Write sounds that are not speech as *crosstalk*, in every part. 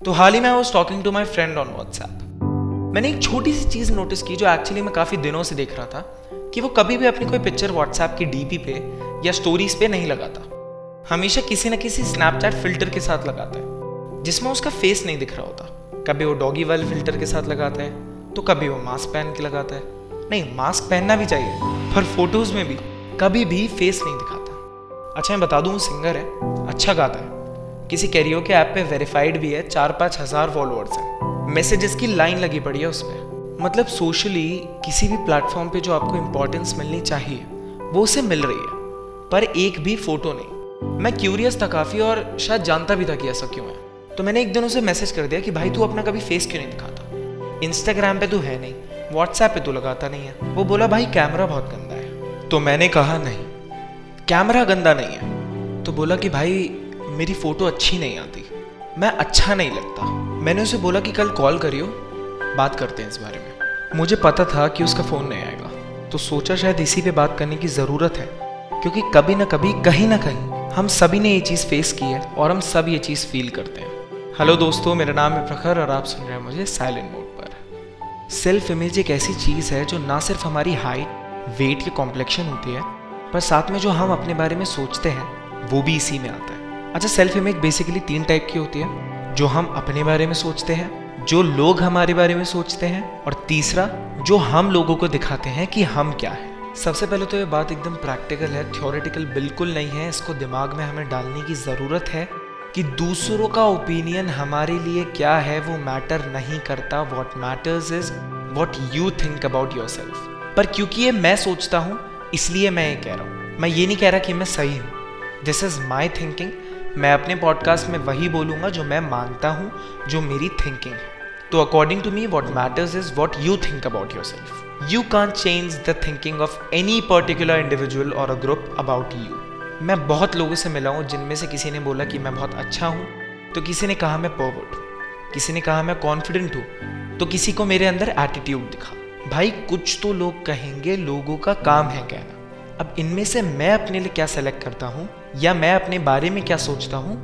तो हाल ही में I was talking to my friend on WhatsApp मैंने एक छोटी सी चीज़ नोटिस की जो एक्चुअली मैं काफ़ी दिनों से देख रहा था, कि वो कभी भी अपनी कोई पिक्चर व्हाट्सएप की डीपी पे या स्टोरीज पे नहीं लगाता। हमेशा किसी न किसी स्नैपचैट फ़िल्टर के साथ लगाता है, जिसमें उसका फेस नहीं दिख रहा होता। कभी वो डॉगी वाले फ़िल्टर के साथ लगाता है तो कभी वो मास्क पहन के लगाता है। नहीं मास्क पहनना भी चाहिए, पर फ़ोटोज़ में भी कभी भी फेस नहीं दिखाता। अच्छा मैं बता दूँ सिंगर है अच्छा गाता है। किसी कैरियो के ऐप पे वेरीफाइड भी है चार पाँच हज़ार फॉलोअर्स हैं। मैसेजेस की लाइन लगी पड़ी है उस पर मतलब सोशली किसी भी प्लेटफॉर्म पे जो आपको इंपॉर्टेंस मिलनी चाहिए, वो उसे मिल रही है, पर एक भी फ़ोटो नहीं। मैं क्यूरियस था काफ़ी और शायद जानता भी था कि ऐसा क्यों है। तो मैंने एक दिन उसे मैसेज कर दिया कि भाई, तू अपना कभी फेस क्यों नहीं दिखाता? इंस्टाग्राम पे तू है नहीं व्हाट्सएप पे तू लगाता नहीं है। वो बोला, भाई कैमरा बहुत गंदा है। तो मैंने कहा, नहीं कैमरा गंदा नहीं है। तो बोला कि, भाई मेरी फ़ोटो अच्छी नहीं आती। मैं अच्छा नहीं लगता। मैंने उसे बोला कि कल कॉल करियो, बात करते हैं इस बारे में। मुझे पता था कि उसका फ़ोन नहीं आएगा। तो सोचा शायद इसी पे बात करने की ज़रूरत है। क्योंकि कभी ना कभी, कहीं ना कहीं, हम सभी ने ये चीज़ फेस की है और हम सब ये चीज़ फील करते हैं। हेलो दोस्तों, मेरा नाम है प्रखर और आप सुन रहे हैं मुझे साइलेंट मोड पर। सेल्फ इमेज एक ऐसी चीज़ है जो ना सिर्फ़ हमारी हाइट वेट या कॉम्प्लेक्शन होती है, पर साथ में जो हम अपने बारे में सोचते हैं, वो भी इसी में आता है। अच्छा सेल्फ इमेज बेसिकली तीन टाइप की होती है, जो हम अपने बारे में सोचते हैं, जो लोग हमारे बारे में सोचते हैं, और तीसरा, जो हम लोगों को दिखाते हैं कि हम क्या है। सबसे पहले तो ये बात एकदम प्रैक्टिकल है थ्योरेटिकल बिल्कुल नहीं है, इसको दिमाग में हमें डालने की ज़रूरत है कि दूसरों का ओपिनियन हमारे लिए क्या है, वो मैटर नहीं करता। What matters is what you think about your self पर क्योंकि ये मैं सोचता हूँ, इसलिए मैं ये कह रहा हूँ। मैं ये नहीं कह रहा कि मैं सही हूँ। दिस इज़ माई थिंकिंग मैं अपने पॉडकास्ट में वही बोलूँगा जो मैं मानता हूँ, जो मेरी थिंकिंग है। तो according to me what matters is what you think about your self you can change the thinking of any particular individual और अ ग्रुप अबाउट यू मैं बहुत लोगों से मिला हूँ जिनमें से किसी ने बोला कि मैं बहुत अच्छा हूँ तो किसी ने कहा मैं परवर्ट हूँ। किसी ने कहा मैं कॉन्फिडेंट हूँ तो किसी को मेरे अंदर एटीट्यूड दिखा। भाई, कुछ तो लोग कहेंगे, लोगों का काम है कहना। अब इनमें से मैं अपने लिए क्या सेलेक्ट करता हूँ, या मैं अपने बारे में क्या सोचता हूँ,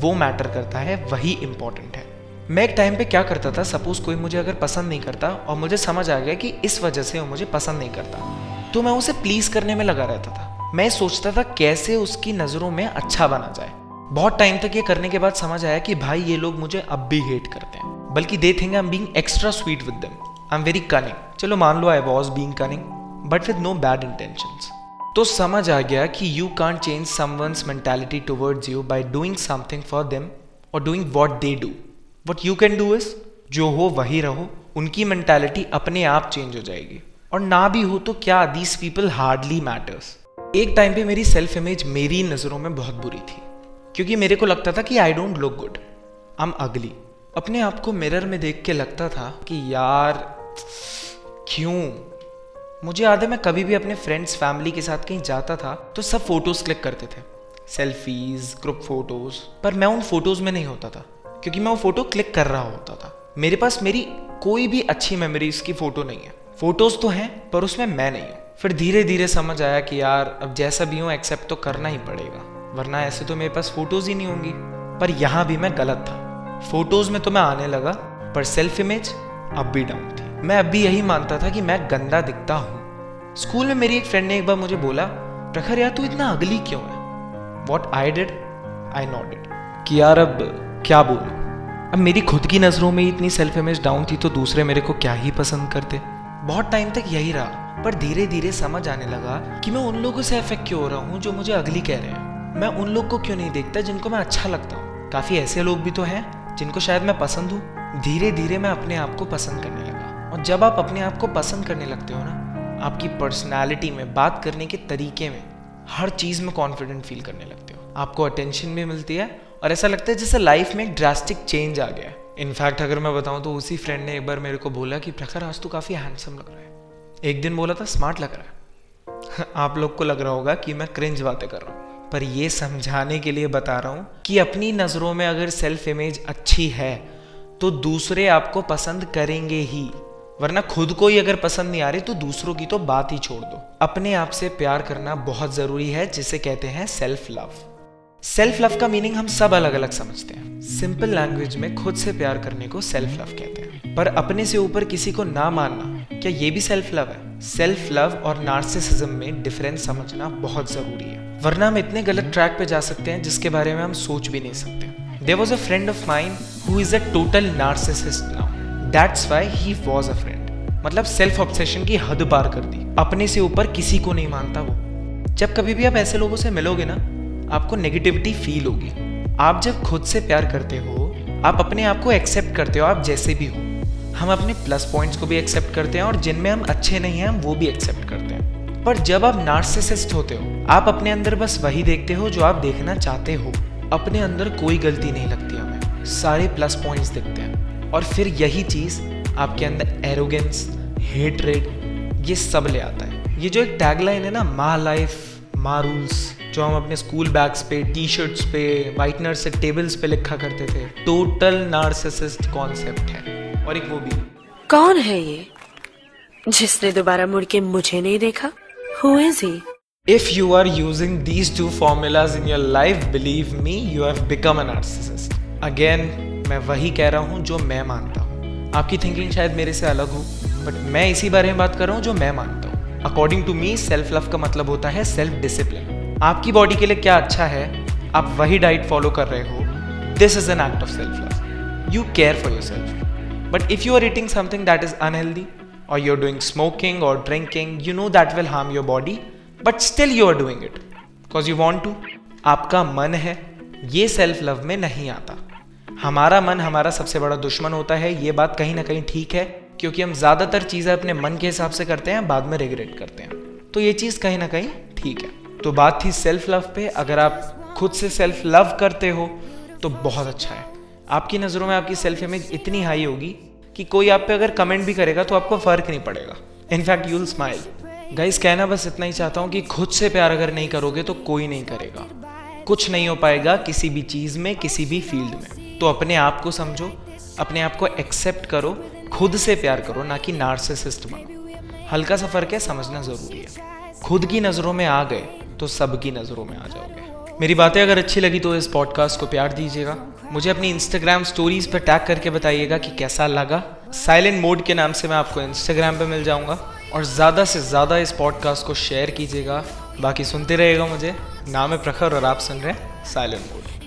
वो मैटर करता है, वही इंपॉर्टेंट है। मैं एक टाइम पे क्या करता था सपोज़ कोई मुझे अगर पसंद नहीं करता, और मुझे समझ आ गया कि इस वजह से वो मुझे पसंद नहीं करता तो मैं उसे प्लीज़ करने में लगा रहता था। मैं सोचता था कैसे उसकी नज़रों में अच्छा बना जाए। बहुत टाइम तक ये करने के बाद समझ आया कि भाई, ये लोग मुझे अब भी हेट करते हैं। बल्कि they think I am being extra sweet with them I am very cunning चलो मान लो I was being cunning but with no bad intentions तो समझ आ गया कि you can't change someone's mentality towards you by doing something for them और doing what they do what you can do is जो हो वही रहो, उनकी मेंटालिटी अपने आप चेंज हो जाएगी। और ना भी हो तो क्या दीज पीपल हार्डली मैटर्स एक टाइम पे मेरी सेल्फ इमेज मेरी नज़रों में बहुत बुरी थी। क्योंकि मेरे को लगता था कि I don't look good I am ugly अपने आप को मिरर में देख के लगता था कि यार, क्यों? मुझे याद है, मैं कभी भी अपने फ्रेंड्स फैमिली के साथ कहीं जाता था तो सब फ़ोटोज़ क्लिक करते थे। सेल्फीज ग्रुप फ़ोटोज़ पर मैं उन फ़ोटोज़ में नहीं होता था, क्योंकि मैं वो फ़ोटो क्लिक कर रहा होता था। मेरे पास मेरी कोई भी अच्छी मेमोरीज की फ़ोटो नहीं है। फ़ोटोज़ तो हैं, पर उसमें मैं नहीं हूँ। फिर धीरे धीरे समझ आया कि यार, अब जैसा भी हूँ एक्सेप्ट तो करना ही पड़ेगा। वरना ऐसे तो मेरे पास फ़ोटोज़ ही नहीं होंगी। पर यहाँ भी मैं गलत था। फ़ोटोज़ में तो मैं आने लगा, पर सेल्फ इमेज अब भी डाउन थी। मैं अब भी यही मानता था कि मैं गंदा दिखता हूँ। स्कूल में मेरी एक फ्रेंड ने एक बार मुझे बोला, प्रखर यार, तू इतना अगली क्यों है? What I did I not कि यार, अब क्या बोलूँ? अब मेरी खुद की नज़रों में इतनी सेल्फ इमेज डाउन थी तो दूसरे मेरे को क्या ही पसंद करते। बहुत टाइम तक यही रहा, पर धीरे धीरे समझ आने लगा कि मैं उन लोगों से अफेक्ट क्यों हो रहा हूँ जो मुझे अगली कह रहे हैं। मैं उन लोग को क्यों नहीं देखता जिनको मैं अच्छा लगता हूँ? काफ़ी ऐसे लोग भी तो हैं जिनको शायद मैं पसंद हूँ। धीरे धीरे मैं अपने आप को पसंद करने लगा। और जब आप अपने आप को पसंद करने लगते हो ना, आपकी पर्सनैलिटी में, बात करने के तरीके में, हर चीज़ में कॉन्फिडेंट फील करने लगते हो। आपको अटेंशन भी मिलती है और ऐसा लगता है जैसे लाइफ में एक ड्रास्टिक चेंज आ गया इनफैक्ट अगर मैं बताऊँ तो उसी फ्रेंड ने एक बार मेरे को बोला कि, प्रखर, आज तो काफ़ी हैंडसम लग रहा है। एक दिन बोला था स्मार्ट लग रहा है। *laughs* आप लोग को लग रहा होगा कि मैं क्रिंज बातें कर रहा हूँ। पर ये समझाने के लिए बता रहा हूँ कि अपनी नज़रों में अगर सेल्फ इमेज अच्छी है तो दूसरे आपको पसंद करेंगे ही। वरना खुद को ही अगर पसंद नहीं आ रही तो दूसरों की तो बात ही छोड़ दो। अपने आप से प्यार करना बहुत ज़रूरी है, जिसे कहते हैं सेल्फ लव सेल्फ लव का मीनिंग हम सब अलग अलग समझते हैं। सिंपल लैंग्वेज में खुद से प्यार करने को सेल्फ लव कहते हैं। पर अपने से ऊपर किसी को ना मानना, क्या ये भी सेल्फ लव है? सेल्फ लव और नार्सिसिज्म में डिफरेंस समझना बहुत ज़रूरी है। वरना हम इतने गलत ट्रैक पे जा सकते हैं, जिसके बारे में हम सोच भी नहीं सकते। There was a friend of mine who is a total narcissist that's why he was a friend मतलब सेल्फ ऑब्सेशन की हद पार कर दी। अपने से ऊपर किसी को नहीं मानता वो। जब कभी भी आप ऐसे लोगों से मिलोगे ना, आपको नेगेटिविटी फील होगी। आप जब खुद से प्यार करते हो, आप अपने आप को एक्सेप्ट करते हो, आप जैसे भी हो। हम अपने प्लस पॉइंट्स को भी एक्सेप्ट करते हैं और जिनमें हम अच्छे नहीं हैं, हम वो भी एक्सेप्ट करते हैं। पर जब आप नार्सिसिस्ट होते हो, आप अपने अंदर बस वही देखते हो जो आप देखना चाहते हो। अपने अंदर कोई गलती नहीं लगती हमें। सारे प्लस पॉइंट्स दिखते हैं। और फिर यही चीज़ आपके अंदर एरोगेंस हेटरेड ये सब ले आता है। ये जो एक टैगलाइन है ना मा लाइफ मा रूल्स जो हम अपने स्कूल बैग्स पे टी शर्ट्स पे वाइटनर से टेबल्स पे लिखा करते थे टोटल नार्सिसिस्ट कॉन्सेप्ट है। और एक वो भी। कौन है ये जिसने दोबारा मुड़ के मुझे नहीं देखा? Who is he If you are using these two formulas in your life, believe me, you have become a narcissist. Again, मैं वही कह रहा हूँ जो मैं मानता हूँ। आपकी थिंकिंग शायद मेरे से अलग हो बट मैं इसी बारे में बात कर रहा हूँ जो मैं मानता हूँ। According to me self love का मतलब होता है सेल्फ डिसिप्लिन आपकी बॉडी के लिए क्या अच्छा है? आप वही डाइट फॉलो कर रहे हो। This is an act of self love you care for your self but if you are eating something that is unhealthy or you're doing smoking or drinking, you know that will harm your body, but still you are doing it because you want to. आपका मन है ये self love में नहीं आता। हमारा मन हमारा सबसे बड़ा दुश्मन होता है, ये बात कहीं ना कहीं ठीक है, क्योंकि हम ज़्यादातर चीज़ें अपने मन के हिसाब से करते हैं, बाद में रिग्रेट करते हैं। तो ये चीज़ कहीं ना कहीं ठीक है। तो बात थी सेल्फ लव पे, अगर आप खुद से सेल्फ लव करते हो तो बहुत अच्छा है। आपकी नज़रों में आपकी सेल्फ इमेज इतनी हाई होगी कि कोई आप पे अगर कमेंट भी करेगा तो आपको फ़र्क नहीं पड़ेगा। इनफैक्ट यूल स्माइल गाइस कहना बस इतना ही चाहता हूँ कि खुद से प्यार अगर नहीं करोगे तो कोई नहीं करेगा। कुछ नहीं हो पाएगा किसी भी चीज़ में, किसी भी फ़ील्ड में। तो अपने आप को समझो, अपने आप को एक्सेप्ट करो, खुद से प्यार करो, ना कि नार्सिसिस्ट बनो। हल्का सा फ़र्क है, समझना ज़रूरी है। खुद की नज़रों में आ गए तो सबकी नज़रों में आ जाओगे। मेरी बातें अगर अच्छी लगी तो इस पॉडकास्ट को प्यार दीजिएगा। मुझे अपनी इंस्टाग्राम स्टोरीज पर टैग करके बताइएगा कि कैसा लगा। साइलेंट मोड के नाम से मैं आपको इंस्टाग्राम पे मिल जाऊँगा। और ज़्यादा से ज़्यादा इस पॉडकास्ट को शेयर कीजिएगा। बाकी सुनते रहेगा मुझे। नाम है प्रखर और आप सुन रहे हैं साइलेंट मोड